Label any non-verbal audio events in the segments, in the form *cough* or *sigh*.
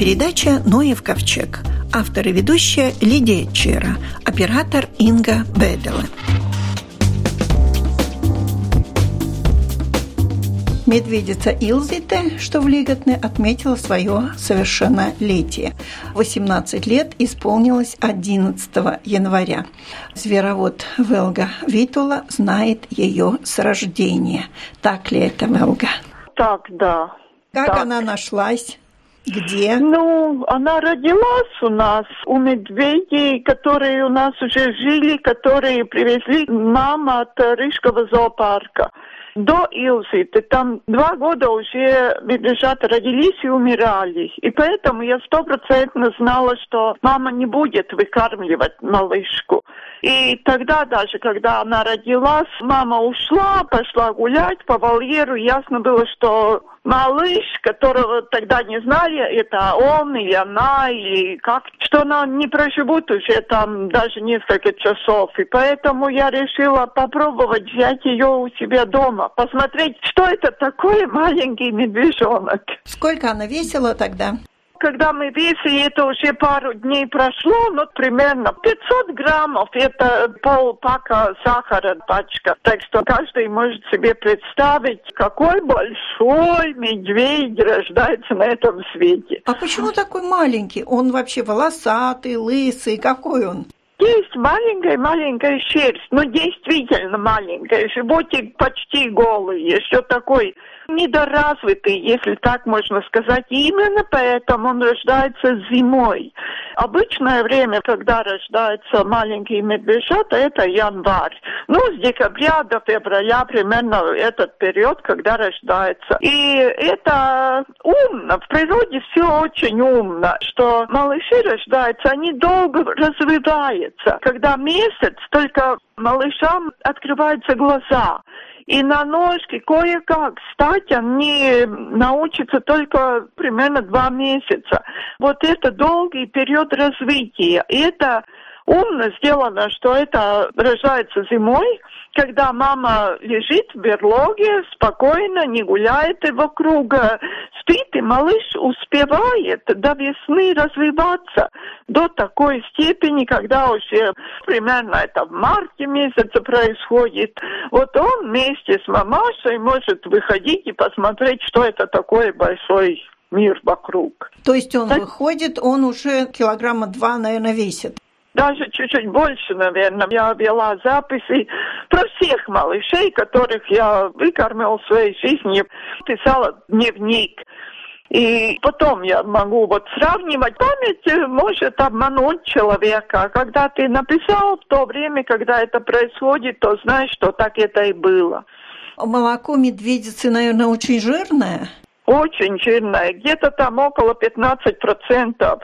передача «Ноев ковчег». Автор и ведущая Лидия Чера, оператор Инга Бедела. Медведица Илзите, что в Лиготне, отметила свое совершеннолетие. 18 лет исполнилось 11 января. Зверовод Велга Витула знает ее с рождения. Так ли это, Велга? Так, да. Как так. она нашлась? Где? Ну, она родилась у нас, у медведей, которые у нас уже жили, которые привезли мама от Рижского зоопарка до Илзиты. Там два года уже медвежата родились и умирали. И поэтому я стопроцентно знала, что мама не будет выкармливать малышку. И тогда даже, когда она родилась, мама ушла, пошла гулять по вольеру. Ясно было, что малыш, которого тогда не знали, это он или она, или как, что она не проживут уже там даже несколько часов. И поэтому я решила попробовать взять ее у себя дома, посмотреть, что это такое маленький медвежонок. Сколько она весила тогда? Когда мы весили, это уже пару дней прошло, ну, примерно 500 граммов, это полпака сахара пачка. Так что каждый может себе представить, какой большой медведь рождается на этом свете. А почему такой маленький? Он вообще волосатый, лысый, какой он? Есть маленькая-маленькая шерсть, но действительно маленькая, животик почти голый, еще такой недоразвитый, если так можно сказать. И именно поэтому он рождается зимой. Обычное время, когда рождаются маленькие медвежата, это январь. Ну, с декабря до февраля примерно этот период, когда рождается. И это умно. В природе все очень умно, что малыши рождаются, они долго развиваются. Когда месяц, только малышам открываются глаза. И на ножки кое-как встать они научатся только примерно два месяца. Вот это долгий период развития. И это умно сделано, что это рожается зимой, когда мама лежит в берлоге, спокойно, не гуляет и вокруг, спит, и малыш успевает до весны развиваться до такой степени, когда уже примерно это в марте месяце происходит. Вот он вместе с мамашей может выходить и посмотреть, что это такое большой мир вокруг. То есть он так... выходит, он уже килограмма два, наверное, весит даже чуть-чуть больше, наверное. Я вела записи про всех малышей, которых я выкормила в своей жизни. Писала дневник. И потом я могу вот сравнивать. Память может обмануть человека. Когда ты написал в то время, когда это происходит, то знаешь, что так это и было. Молоко медведицы, наверное, очень жирное? Очень жирное. Где-то там около 15 процентов.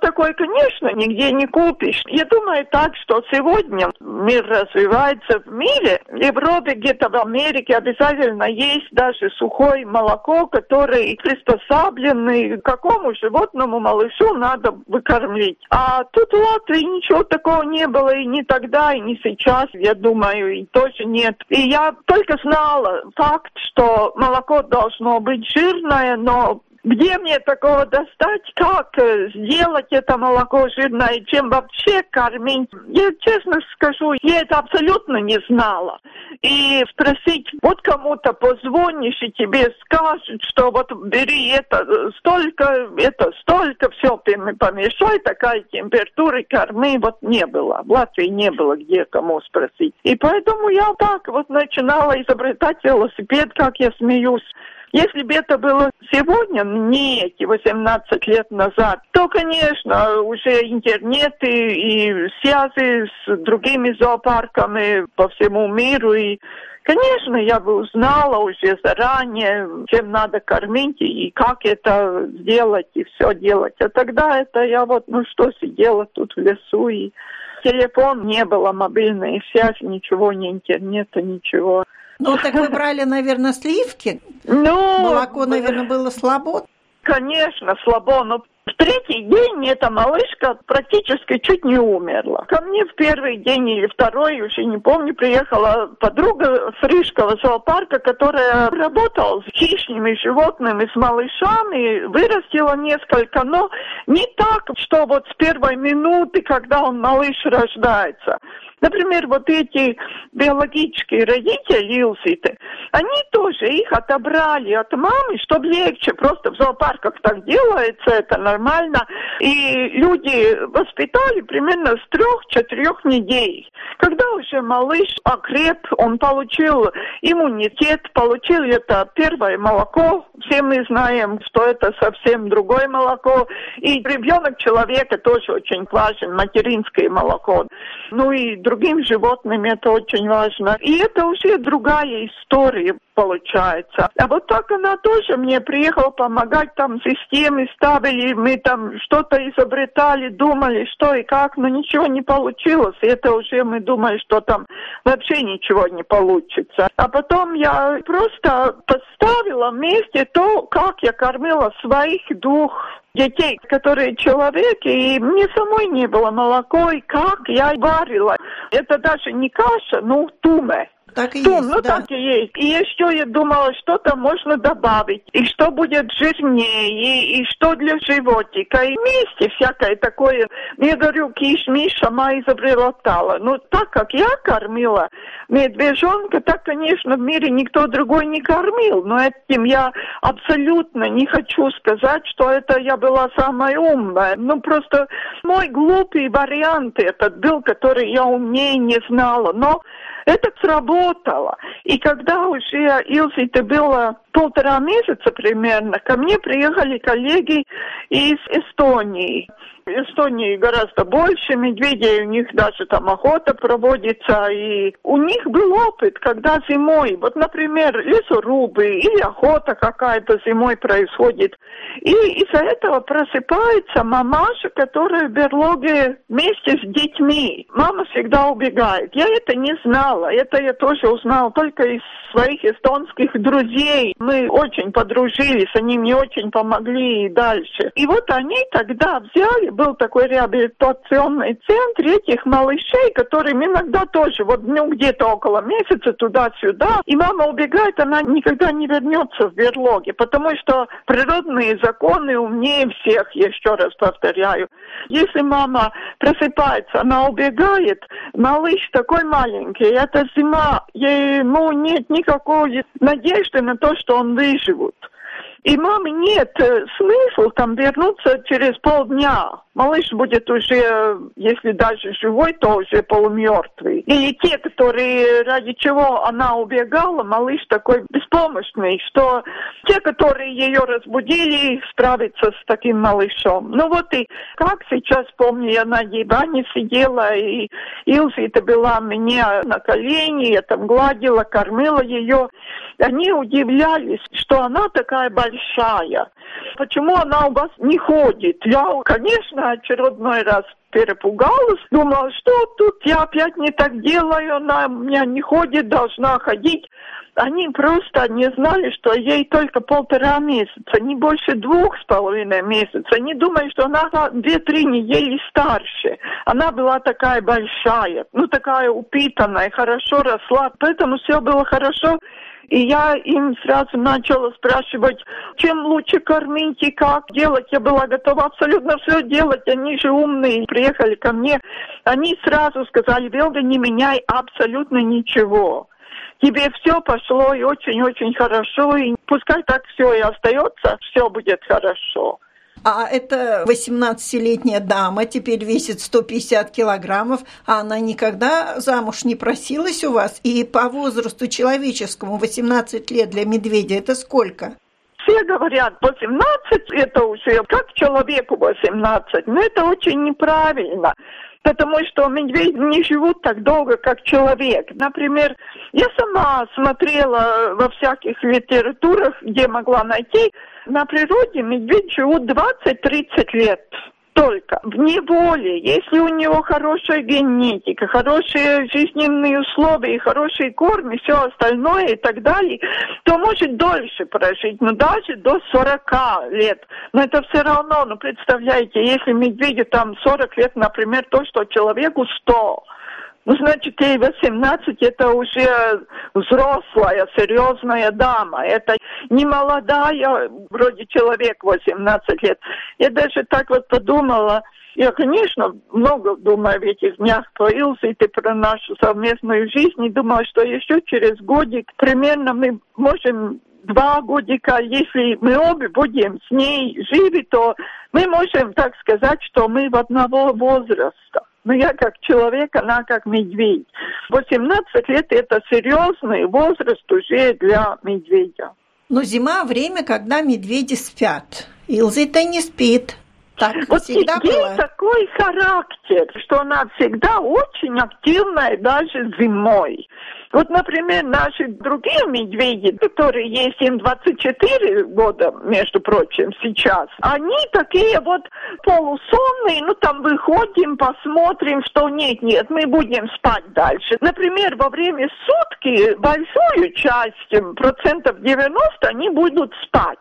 Такое, конечно, нигде не купишь. Я думаю так, что сегодня мир развивается в мире. В Европе, где-то в Америке обязательно есть даже сухое молоко, которое приспособленный какому животному малышу надо выкормить. А тут в Латвии ничего такого не было и не тогда, и не сейчас, я думаю, и тоже нет. И я только знала факт, что молоко должно быть жирное, но где мне такого достать? Как э, сделать это молоко жирное? Чем вообще кормить? Я честно скажу, я это абсолютно не знала. И спросить, вот кому-то позвонишь и тебе скажут, что вот бери это столько, это столько, все помешай, такая температура, корми, вот не было. В Латвии не было где кому спросить. И поэтому я так вот начинала изобретать велосипед, как я смеюсь. Если бы это было сегодня, не эти 18 лет назад, то, конечно, уже интернет и, связи с другими зоопарками по всему миру и Конечно, я бы узнала уже заранее, чем надо кормить и как это сделать и все делать. А тогда это я вот, ну что, сидела тут в лесу и телефон не было, мобильной связи, ничего, ни интернета, ничего. Ну, так вы брали, наверное, сливки? Ну... Молоко, наверное, было слабо? Конечно, слабо, но в третий день эта малышка практически чуть не умерла. Ко мне в первый день или второй, уже не помню, приехала подруга с Рижского зоопарка, которая работала с хищными животными, с малышами, вырастила несколько, но не так, что вот с первой минуты, когда он малыш рождается. Например, вот эти биологические родители Илситы, они тоже их отобрали от мамы, чтобы легче. Просто в зоопарках так делается, это нормально. И люди воспитали примерно с трех-четырех недель. Когда уже малыш окреп, он получил иммунитет, получил это первое молоко. Все мы знаем, что это совсем другое молоко. И ребенок человека тоже очень важен, материнское молоко. Ну и другим животным это очень важно. И это уже другая история получается. А вот так она тоже мне приехала помогать, там системы ставили, мы там что-то изобретали, думали, что и как, но ничего не получилось. И это уже мы думали, что там вообще ничего не получится. А потом я просто поставила вместе то, как я кормила своих двух детей, которые человеки, и мне самой не было молоко, и как я варила. Это даже не каша, ну, туме. Так и Том, есть, ну да. так и есть. И еще я думала, что-то можно добавить, и что будет жирнее, и, и что для животика, и вместе всякое такое. Я говорю, киш-миш сама изобретала. Ну, так как я кормила медвежонка, так, конечно, в мире никто другой не кормил. Но этим я абсолютно не хочу сказать, что это я была самая умная. Ну, просто мой глупый вариант этот был, который я умнее не знала. Но это сработало. И когда уже Илзе было полтора месяца примерно, ко мне приехали коллеги из Эстонии. Эстонии гораздо больше медведей, у них даже там охота проводится, и у них был опыт, когда зимой, вот, например, лесорубы или охота какая-то зимой происходит, и из-за этого просыпается мамаша, которая в берлоге вместе с детьми. Мама всегда убегает. Я это не знала, это я тоже узнала только из своих эстонских друзей. Мы очень подружились, они мне очень помогли и дальше. И вот они тогда взяли был такой реабилитационный центр этих малышей, которым иногда тоже вот ну где-то около месяца туда-сюда, и мама убегает, она никогда не вернется в берлоге, потому что природные законы умнее всех, еще раз повторяю. Если мама просыпается, она убегает, малыш такой маленький, это зима, ему нет никакой надежды на то, что он выживет. И маме нет э, смысла там вернуться через полдня. Малыш будет уже, если даже живой, то уже полумертвый. Или те, которые, ради чего она убегала, малыш такой беспомощный, что те, которые ее разбудили, справиться с таким малышом. Ну вот и как сейчас помню, я на диване сидела, и Илза-то была мне на колени, я там гладила, кормила ее. Они удивлялись, что она такая большая. Почему она у вас не ходит? Я, конечно, очередной раз перепугалась, думала, что тут я опять не так делаю, она у меня не ходит, должна ходить. Они просто не знали, что ей только полтора месяца, не больше двух с половиной месяца. Они думали, что она две-три недели старше. Она была такая большая, ну такая упитанная, хорошо росла, поэтому все было хорошо. И я им сразу начала спрашивать, чем лучше кормить и как делать. Я была готова абсолютно все делать. Они же умные, приехали ко мне. Они сразу сказали, Велга, не меняй абсолютно ничего тебе все пошло и очень-очень хорошо, и пускай так все и остается, все будет хорошо. А это 18-летняя дама, теперь весит 150 килограммов, а она никогда замуж не просилась у вас? И по возрасту человеческому 18 лет для медведя это сколько? Все говорят, 18 это уже как человеку 18, но это очень неправильно потому что медведи не живут так долго, как человек. Например, я сама смотрела во всяких литературах, где могла найти, на природе медведь живут 20-30 лет. Только в неволе, если у него хорошая генетика, хорошие жизненные условия, хороший корм и все остальное и так далее, то может дольше прожить, но даже до 40 лет. Но это все равно, ну представляете, если медведю там 40 лет, например, то, что человеку 100, ну, значит, ей 18, это уже взрослая, серьезная дама. Это не молодая, вроде человек 18 лет. Я даже так вот подумала, я, конечно, много думаю в этих днях про Илзу и про нашу совместную жизнь, и думаю, что еще через годик примерно мы можем два годика, если мы обе будем с ней живы, то мы можем так сказать, что мы в одного возраста. Но я как человек, она как медведь. 18 лет – это серьезный возраст уже для медведя. Но зима – время, когда медведи спят. Илза-то не спит. Так вот всегда ей было? такой характер, что она всегда очень активная даже зимой. Вот, например, наши другие медведи, которые есть им 24 года, между прочим, сейчас, они такие вот полусонные, ну там выходим, посмотрим, что нет, нет, мы будем спать дальше. Например, во время сутки большую часть, процентов 90, они будут спать.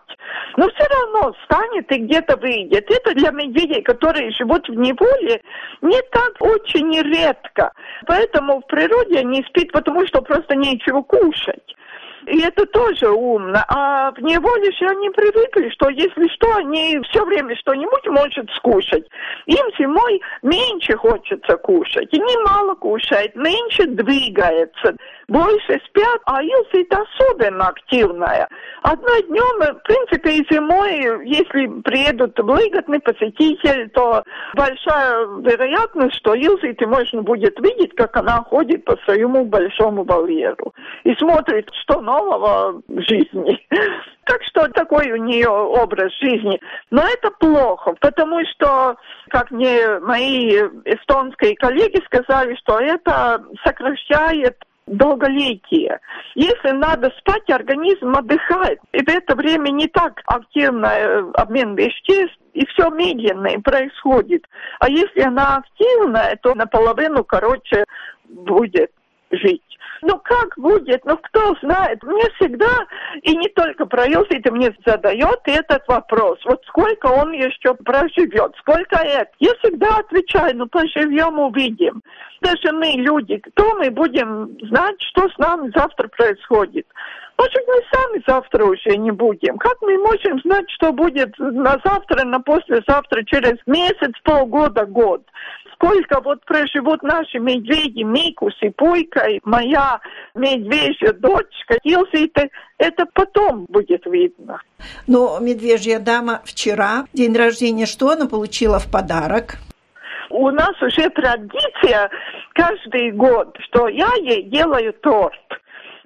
Но все равно встанет и где-то выйдет. Это для медведей, которые живут в неволе, не так очень редко. Поэтому в природе они спят, потому что просто нечего кушать. И это тоже умно. А в неволе они привыкли, что если что, они все время что-нибудь могут скушать. Им зимой меньше хочется кушать. И немало кушает, меньше двигается, больше спят, а Илсит особенно активная. Одно днем, в принципе, и зимой, если приедут выгодный посетитель, то большая вероятность, что Илсит можно будет видеть, как она ходит по своему большому вольеру и смотрит, что нового жизни. *laughs* Так что такой у нее образ жизни. Но это плохо, потому что, как мне мои эстонские коллеги сказали, что это сокращает долголетие. Если надо спать, организм отдыхает. И в это время не так активный обмен веществ, и все медленно происходит. А если она активная, то наполовину короче будет жить. Ну как будет? Ну кто знает? Мне всегда, и не только про Илсита мне задает этот вопрос. Вот сколько он еще проживет? Сколько это? Я всегда отвечаю, ну поживем, увидим. Даже мы, люди, кто мы будем знать, что с нами завтра происходит? Может, мы сами завтра уже не будем. Как мы можем знать, что будет на завтра, на послезавтра, через месяц, полгода, год? сколько вот проживут наши медведи, Микус и Пуйка, и моя медвежья дочка, Илзита, это потом будет видно. Но медвежья дама вчера, день рождения, что она получила в подарок? У нас уже традиция каждый год, что я ей делаю торт.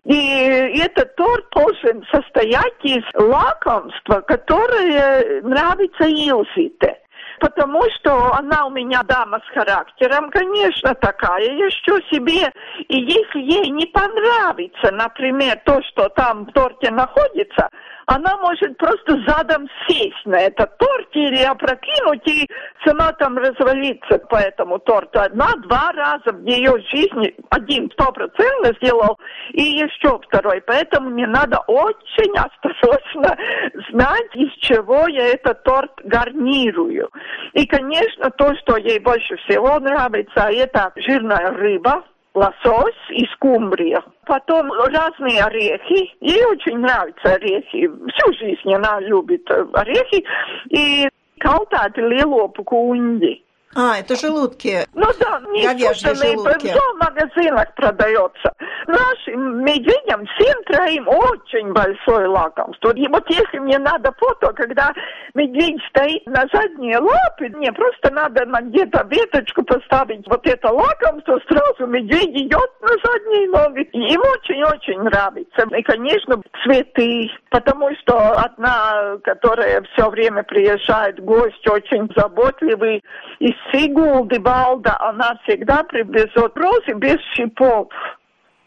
И этот торт должен состоять из лакомства, которое нравится Илзите потому что она у меня дама с характером, конечно, такая, еще себе. И если ей не понравится, например, то, что там в торте находится, она может просто задом сесть на этот торт или опрокинуть и сама там развалиться по этому торту. Одна-два раза в ее жизни один стопроцентно сделал и еще второй. Поэтому мне надо очень осторожно *laughs* знать, из чего я этот торт гарнирую. И, конечно, то, что ей больше всего нравится, это жирная рыба, лосось и скумбрия. Потом разные орехи. Ей очень нравятся орехи. Всю жизнь она любит орехи. И калтати lielopу kuņģi. А, это желудки. Ну да, не искусственные, в магазинах продается. Нашим медведям всем троим очень большое лакомство. И вот если мне надо фото, когда медведь стоит на задние лапы, мне просто надо на где-то веточку поставить вот это лакомство, сразу медведь идет на задние ноги. Им очень-очень нравится. И, конечно, цветы, потому что одна, которая все время приезжает, гость очень заботливый, и Сигулды Балда, она всегда привезет розы без шипов.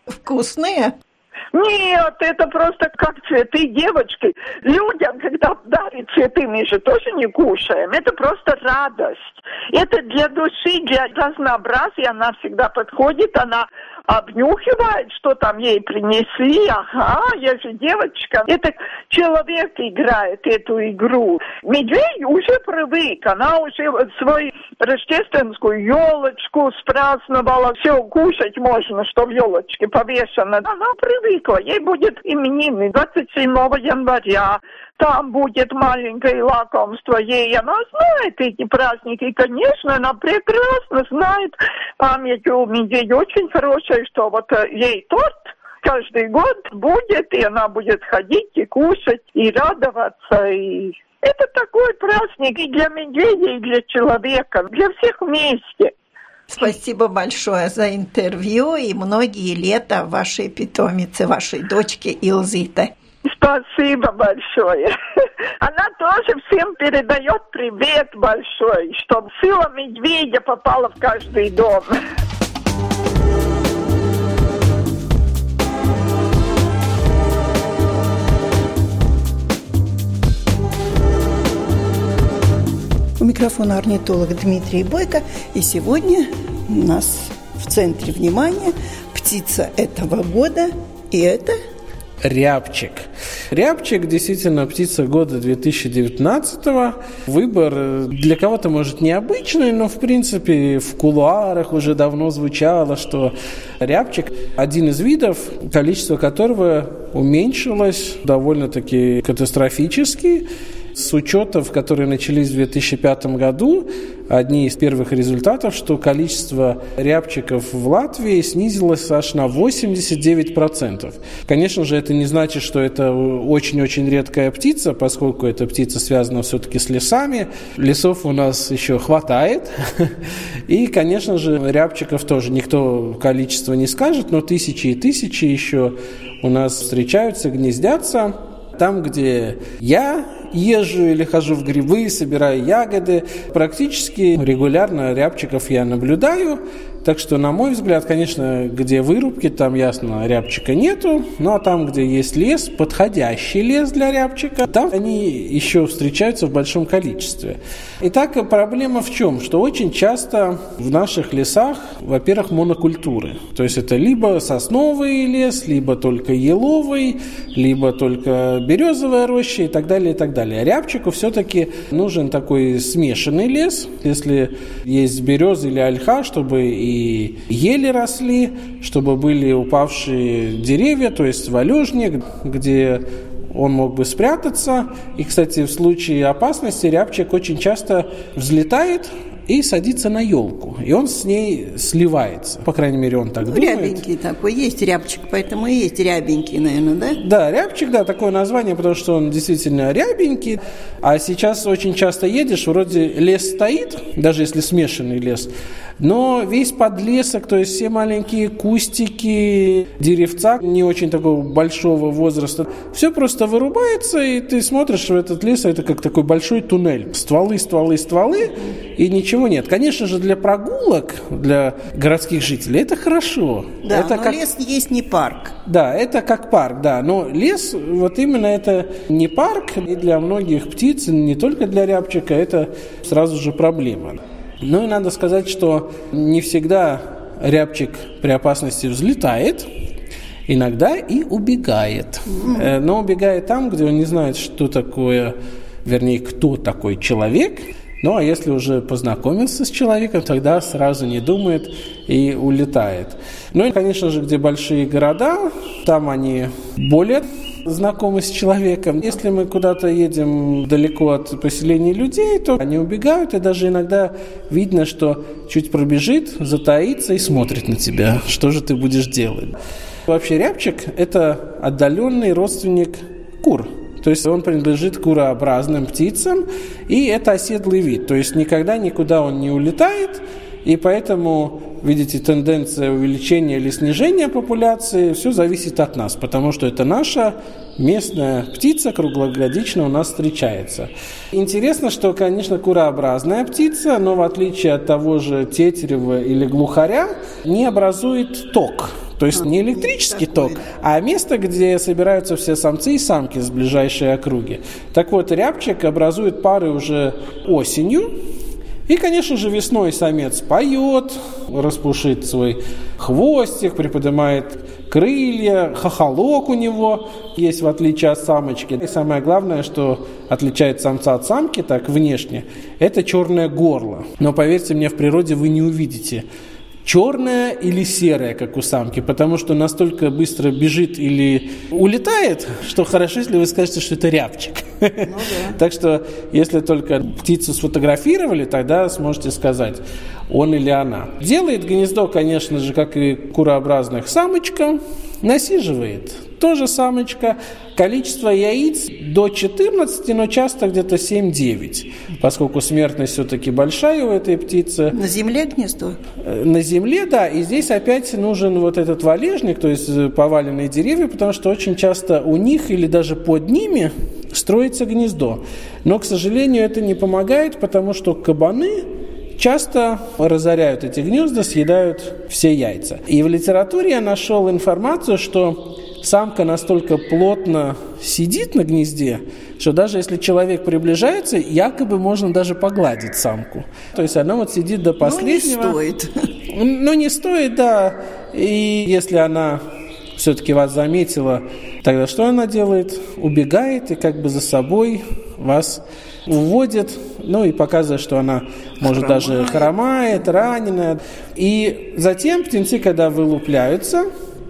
Вкусные? Нет, это просто как цветы девочки. Людям, когда дарят цветы, мы же тоже не кушаем. Это просто радость. Это для души, для разнообразия она всегда подходит. Она обнюхивает, что там ей принесли. Ага, я же девочка. Это человек играет эту игру. Медведь уже привык. Она уже свою рождественскую елочку спраздновала. Все кушать можно, что в елочке повешено. Она привыкла. Ей будет именины 27 января там будет маленькое лакомство ей. Она знает эти праздники. И, конечно, она прекрасно знает. Память у медведя очень хорошая, что вот э, ей торт каждый год будет, и она будет ходить и кушать, и радоваться, и это такой праздник и для медведя, и для человека, для всех вместе. Спасибо большое за интервью и многие лета вашей питомицы, вашей дочки Илзиты. Спасибо большое. *laughs* Она тоже всем передает привет большой, чтобы сила медведя попала в каждый дом. У микрофона орнитолог Дмитрий Бойко. И сегодня у нас в центре внимания птица этого года. И это рябчик. Рябчик действительно птица года 2019 -го. Выбор для кого-то может необычный, но в принципе в кулуарах уже давно звучало, что рябчик один из видов, количество которого уменьшилось довольно-таки катастрофически. С учетов, которые начались в 2005 году, одни из первых результатов, что количество рябчиков в Латвии снизилось аж на 89%. Конечно же, это не значит, что это очень-очень редкая птица, поскольку эта птица связана все-таки с лесами. Лесов у нас еще хватает. *laughs* И, конечно же, рябчиков тоже никто количество не скажет, но тысячи и тысячи еще у нас встречаются, гнездятся. Там, где я езжу или хожу в грибы, собираю ягоды. Практически регулярно рябчиков я наблюдаю. Так что, на мой взгляд, конечно, где вырубки, там ясно рябчика нету. Ну а там, где есть лес, подходящий лес для рябчика, там они еще встречаются в большом количестве. Итак, проблема в чем? Что очень часто в наших лесах, во-первых, монокультуры. То есть это либо сосновый лес, либо только еловый, либо только березовая роща и так далее, и так далее. Рябчику все-таки нужен такой смешанный лес, если есть береза или ольха, чтобы и ели росли, чтобы были упавшие деревья, то есть валежник, где он мог бы спрятаться. И, кстати, в случае опасности рябчик очень часто взлетает и садится на елку. И он с ней сливается. По крайней мере, он так ну, думает. Рябенький такой. Есть рябчик, поэтому и есть рябенький, наверное, да? Да, рябчик, да, такое название, потому что он действительно рябенький. А сейчас очень часто едешь, вроде лес стоит, даже если смешанный лес, но весь подлесок, то есть все маленькие кустики, деревца не очень такого большого возраста, все просто вырубается, и ты смотришь в этот лес, а это как такой большой туннель. Стволы, стволы, стволы, и ничего нет. Конечно же, для прогулок, для городских жителей это хорошо. Да, это но как... лес есть не парк. Да, это как парк, да. Но лес, вот именно это не парк, и для многих птиц, не только для рябчика, это сразу же проблема. Ну и надо сказать, что не всегда рябчик при опасности взлетает, иногда и убегает. Mm-hmm. Но убегает там, где он не знает, что такое, вернее, кто такой человек. Ну а если уже познакомился с человеком, тогда сразу не думает и улетает. Ну и, конечно же, где большие города, там они более знакомы с человеком. Если мы куда-то едем далеко от поселений людей, то они убегают, и даже иногда видно, что чуть пробежит, затаится и смотрит на тебя. Что же ты будешь делать? Вообще рябчик – это отдаленный родственник кур. То есть он принадлежит курообразным птицам, и это оседлый вид. То есть никогда никуда он не улетает, и поэтому, видите, тенденция увеличения или снижения популяции, все зависит от нас, потому что это наша местная птица круглогодично у нас встречается. Интересно, что, конечно, курообразная птица, но в отличие от того же тетерева или глухаря, не образует ток. То есть не электрический ток, а место, где собираются все самцы и самки с ближайшей округи. Так вот, рябчик образует пары уже осенью, и, конечно же, весной самец поет, распушит свой хвостик, приподнимает крылья, хохолок у него есть, в отличие от самочки. И самое главное, что отличает самца от самки так внешне, это черное горло. Но поверьте мне, в природе вы не увидите черная или серая, как у самки, потому что настолько быстро бежит или улетает, что хорошо, если вы скажете, что это рябчик. Ну, да. *laughs* Так что, если только птицу сфотографировали, тогда сможете сказать, он или она. Делает гнездо, конечно же, как и курообразных самочка, насиживает тоже самочка. Количество яиц до 14, но часто где-то 7-9, поскольку смертность все-таки большая у этой птицы. На земле гнездо? Э, на земле, да. И здесь опять нужен вот этот валежник, то есть э, поваленные деревья, потому что очень часто у них или даже под ними строится гнездо. Но, к сожалению, это не помогает, потому что кабаны часто разоряют эти гнезда, съедают все яйца. И в литературе я нашел информацию, что самка настолько плотно сидит на гнезде, что даже если человек приближается, якобы можно даже погладить самку. То есть она вот сидит до последнего. Ну, не стоит. Ну, не стоит, да. И если она все-таки вас заметила, тогда что она делает? Убегает и как бы за собой вас уводит, ну и показывает, что она может хромает. даже хромает, раненая. И затем птенцы, когда вылупляются,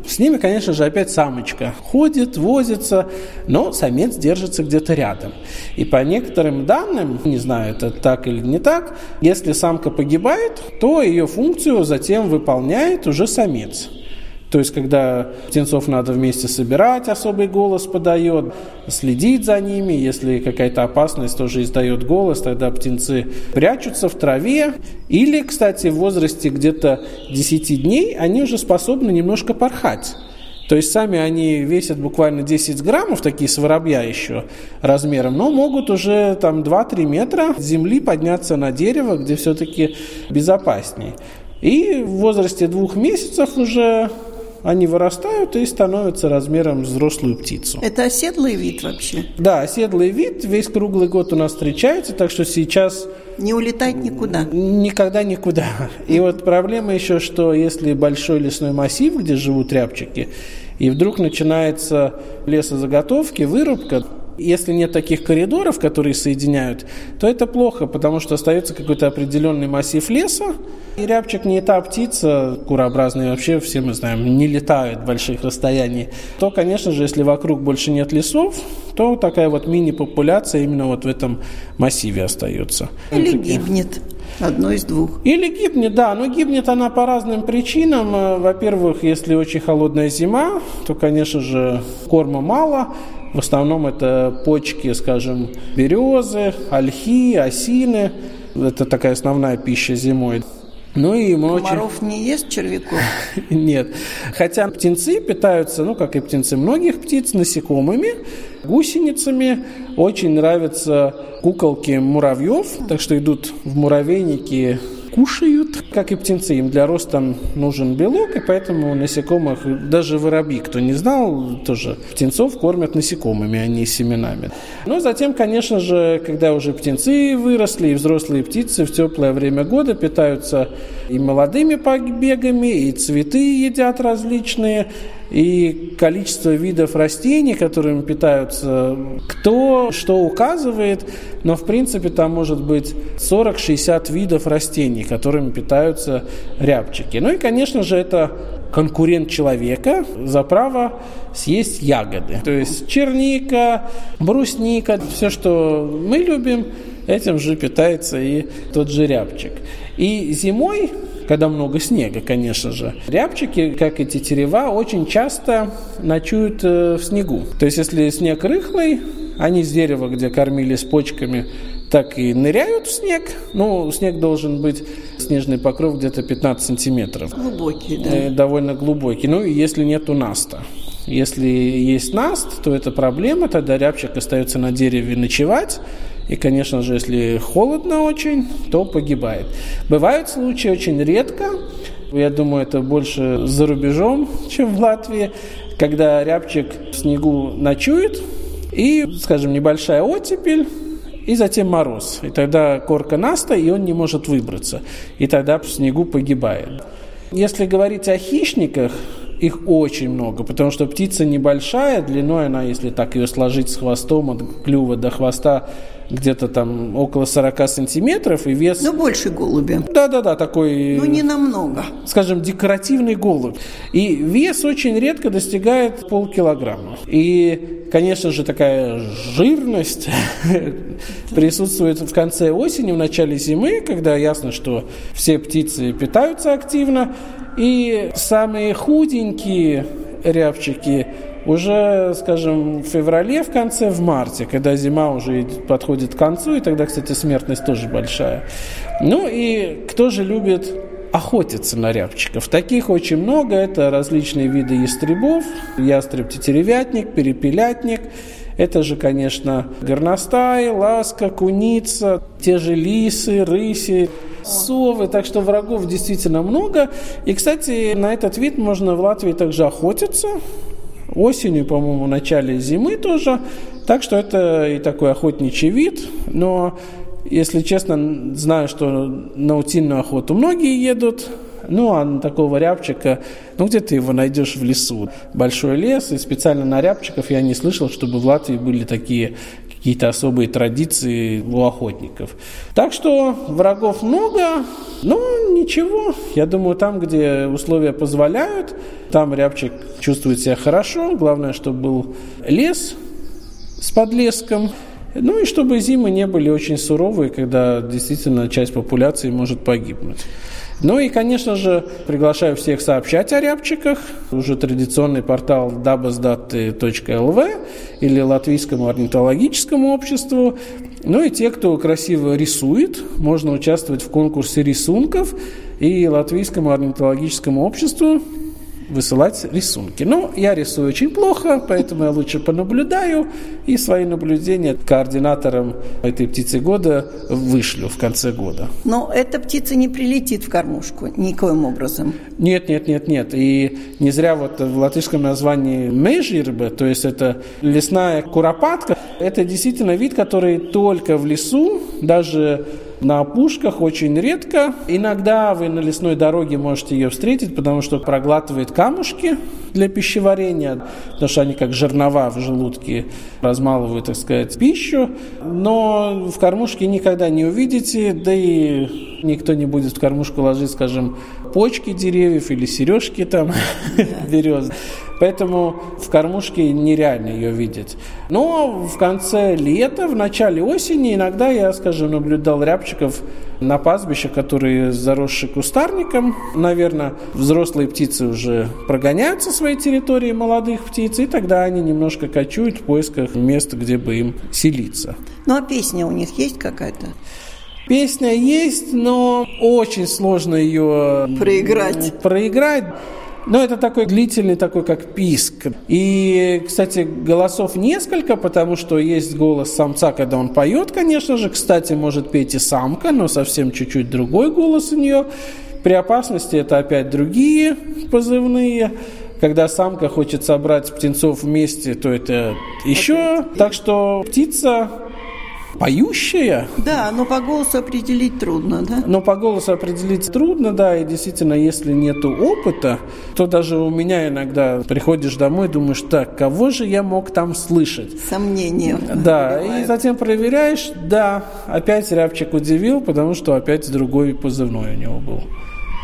с ними, конечно же, опять самочка ходит, возится, но самец держится где-то рядом. И по некоторым данным, не знаю, это так или не так, если самка погибает, то ее функцию затем выполняет уже самец. То есть, когда птенцов надо вместе собирать, особый голос подает, следить за ними. Если какая-то опасность, тоже издает голос, тогда птенцы прячутся в траве. Или, кстати, в возрасте где-то 10 дней они уже способны немножко порхать. То есть сами они весят буквально 10 граммов, такие с воробья еще размером, но могут уже там 2-3 метра с земли подняться на дерево, где все-таки безопаснее. И в возрасте двух месяцев уже они вырастают и становятся размером взрослую птицу. Это оседлый вид вообще? Да, оседлый вид весь круглый год у нас встречается, так что сейчас... Не улетать никуда? Никогда никуда. И вот проблема еще, что если большой лесной массив, где живут рябчики, и вдруг начинается лесозаготовки, вырубка, если нет таких коридоров, которые соединяют, то это плохо, потому что остается какой-то определенный массив леса, и рябчик не та птица, курообразные вообще, все мы знаем, не летают больших расстояний, то, конечно же, если вокруг больше нет лесов, то такая вот мини-популяция именно вот в этом массиве остается. Или гибнет. Одно из двух. Или гибнет, да, но гибнет она по разным причинам. Во-первых, если очень холодная зима, то, конечно же, корма мало. В основном это почки, скажем, березы, ольхи, осины. Это такая основная пища зимой. Ну и мы Комаров очень... не ест червяков? *laughs* Нет. Хотя птенцы питаются, ну, как и птенцы многих птиц, насекомыми, гусеницами. Очень нравятся куколки муравьев, так что идут в муравейники кушают, как и птенцы. Им для роста нужен белок, и поэтому насекомых, даже воробьи, кто не знал, тоже птенцов кормят насекомыми, а не семенами. Но затем, конечно же, когда уже птенцы выросли, и взрослые птицы в теплое время года питаются и молодыми побегами, и цветы едят различные, и количество видов растений, которыми питаются, кто что указывает, но в принципе там может быть 40-60 видов растений, которыми питаются рябчики. Ну и, конечно же, это конкурент человека за право съесть ягоды. То есть черника, брусника, все, что мы любим, этим же питается и тот же рябчик. И зимой когда много снега, конечно же. Рябчики, как и тетерева, очень часто ночуют э, в снегу. То есть, если снег рыхлый, они с дерева, где кормились почками, так и ныряют в снег. Ну, снег должен быть, снежный покров где-то 15 сантиметров. Глубокий, да. Э, довольно глубокий. Ну, и если нету наста. Если есть наст, то это проблема, тогда рябчик остается на дереве ночевать, и, конечно же, если холодно очень, то погибает. Бывают случаи очень редко, Я думаю, это больше за рубежом, чем в Латвии, когда рябчик в снегу ночует, и, скажем, небольшая оттепель, и затем мороз. И тогда корка наста, и он не может выбраться. И тогда в снегу погибает. Если говорить о хищниках, их очень много, потому что птица небольшая, длиной она, если так ее сложить с хвостом от клюва до хвоста, где-то там около 40 сантиметров и вес... Ну, больше голуби. Да-да-да, такой... Ну, не намного. Скажем, декоративный голубь. И вес очень редко достигает полкилограмма. И, конечно же, такая жирность *laughs* присутствует в конце осени, в начале зимы, когда ясно, что все птицы питаются активно, и самые худенькие рябчики уже, скажем, в феврале, в конце, в марте, когда зима уже подходит к концу, и тогда, кстати, смертность тоже большая. Ну и кто же любит охотиться на рябчиков? Таких очень много. Это различные виды ястребов, ястреб-тетеревятник, перепелятник. Это же, конечно, горностай, ласка, куница, те же лисы, рыси, совы, так что врагов действительно много. И, кстати, на этот вид можно в Латвии также охотиться осенью, по-моему, в начале зимы тоже. Так что это и такой охотничий вид. Но, если честно, знаю, что на утиную охоту многие едут. Ну, а такого рябчика, ну, где ты его найдешь в лесу? Большой лес, и специально на рябчиков я не слышал, чтобы в Латвии были такие какие-то особые традиции у охотников. Так что врагов много, но ничего. Я думаю, там, где условия позволяют, там рябчик чувствует себя хорошо. Главное, чтобы был лес с подлеском. Ну и чтобы зимы не были очень суровые, когда действительно часть популяции может погибнуть. Ну и, конечно же, приглашаю всех сообщать о рябчиках. Уже традиционный портал dabasdaty.lv или Латвийскому орнитологическому обществу. Ну и те, кто красиво рисует, можно участвовать в конкурсе рисунков и Латвийскому орнитологическому обществу высылать рисунки. Но я рисую очень плохо, поэтому я лучше понаблюдаю и свои наблюдения координаторам этой птицы года вышлю в конце года. Но эта птица не прилетит в кормушку никоим образом. Нет, нет, нет, нет. И не зря вот в латышском названии мейжирбе, то есть это лесная куропатка, это действительно вид, который только в лесу, даже на опушках очень редко. Иногда вы на лесной дороге можете ее встретить, потому что проглатывает камушки для пищеварения, потому что они как жернова в желудке размалывают, так сказать, пищу. Но в кормушке никогда не увидите, да и никто не будет в кормушку ложить, скажем, почки деревьев или сережки там *laughs* берез. Поэтому в кормушке нереально ее видеть. Но в конце лета, в начале осени иногда я, скажем, наблюдал рябчиков на пастбищах, которые заросши кустарником. Наверное, взрослые птицы уже прогоняют со своей территории молодых птиц, и тогда они немножко кочуют в поисках места, где бы им селиться. Ну а песня у них есть какая-то? Песня есть, но очень сложно ее проиграть. проиграть. Но это такой длительный, такой как писк. И, кстати, голосов несколько, потому что есть голос самца, когда он поет, конечно же. Кстати, может петь и самка, но совсем чуть-чуть другой голос у нее. При опасности это опять другие позывные. Когда самка хочет собрать птенцов вместе, то это еще. Так что птица поющая. Да, но по голосу определить трудно, да? Но по голосу определить трудно, да, и действительно, если нет опыта, то даже у меня иногда приходишь домой, думаешь, так, кого же я мог там слышать? Сомнения. Да, бывает. и затем проверяешь, да, опять рябчик удивил, потому что опять другой позывной у него был.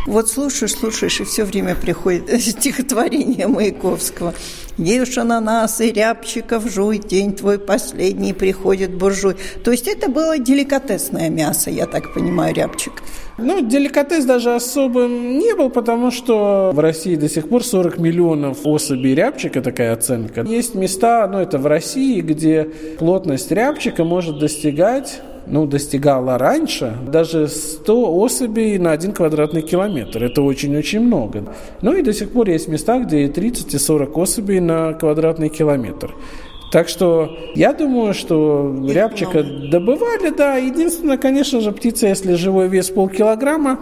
Вот слушаешь, слушаешь, и все время приходит *laughs* стихотворение Маяковского. Ешь ананасы, рябчиков жуй, день твой последний приходит буржуй. То есть это было деликатесное мясо, я так понимаю, рябчик. Ну, деликатес даже особым не был, потому что в России до сих пор 40 миллионов особей рябчика, такая оценка. Есть места, ну, это в России, где плотность рябчика может достигать ну, достигала раньше даже 100 особей на один квадратный километр. Это очень-очень много. Ну и до сих пор есть места, где и 30, и 40 особей на квадратный километр. Так что я думаю, что Их рябчика много. добывали, да. Единственное, конечно же, птица, если живой вес полкилограмма,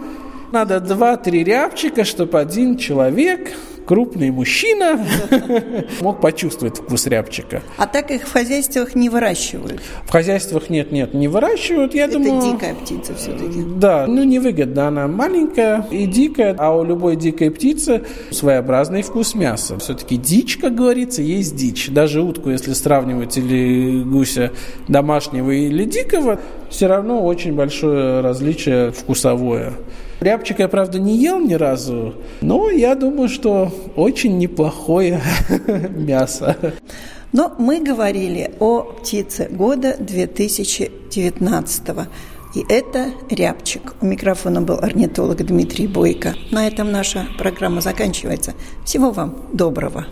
Надо два-три рябчика, чтобы один человек крупный мужчина *laughs* мог почувствовать вкус рябчика. А так их в хозяйствах не выращивают? В хозяйствах нет, нет, не выращивают. Я Это думаю, дикая птица все-таки. Да, ну невыгодно. Она маленькая и дикая, а у любой дикой птицы своеобразный вкус мяса. Все-таки дичь, как говорится, есть дичь. Даже утку, если сравнивать, или гуся домашнего или дикого, все равно очень большое различие вкусовое. Рябчика я, правда, не ел ни разу, но я думаю, что очень неплохое *laughs* мясо. Но мы говорили о птице года 2019 и это рябчик. У микрофона был орнитолог Дмитрий Бойко. На этом наша программа заканчивается. Всего вам доброго.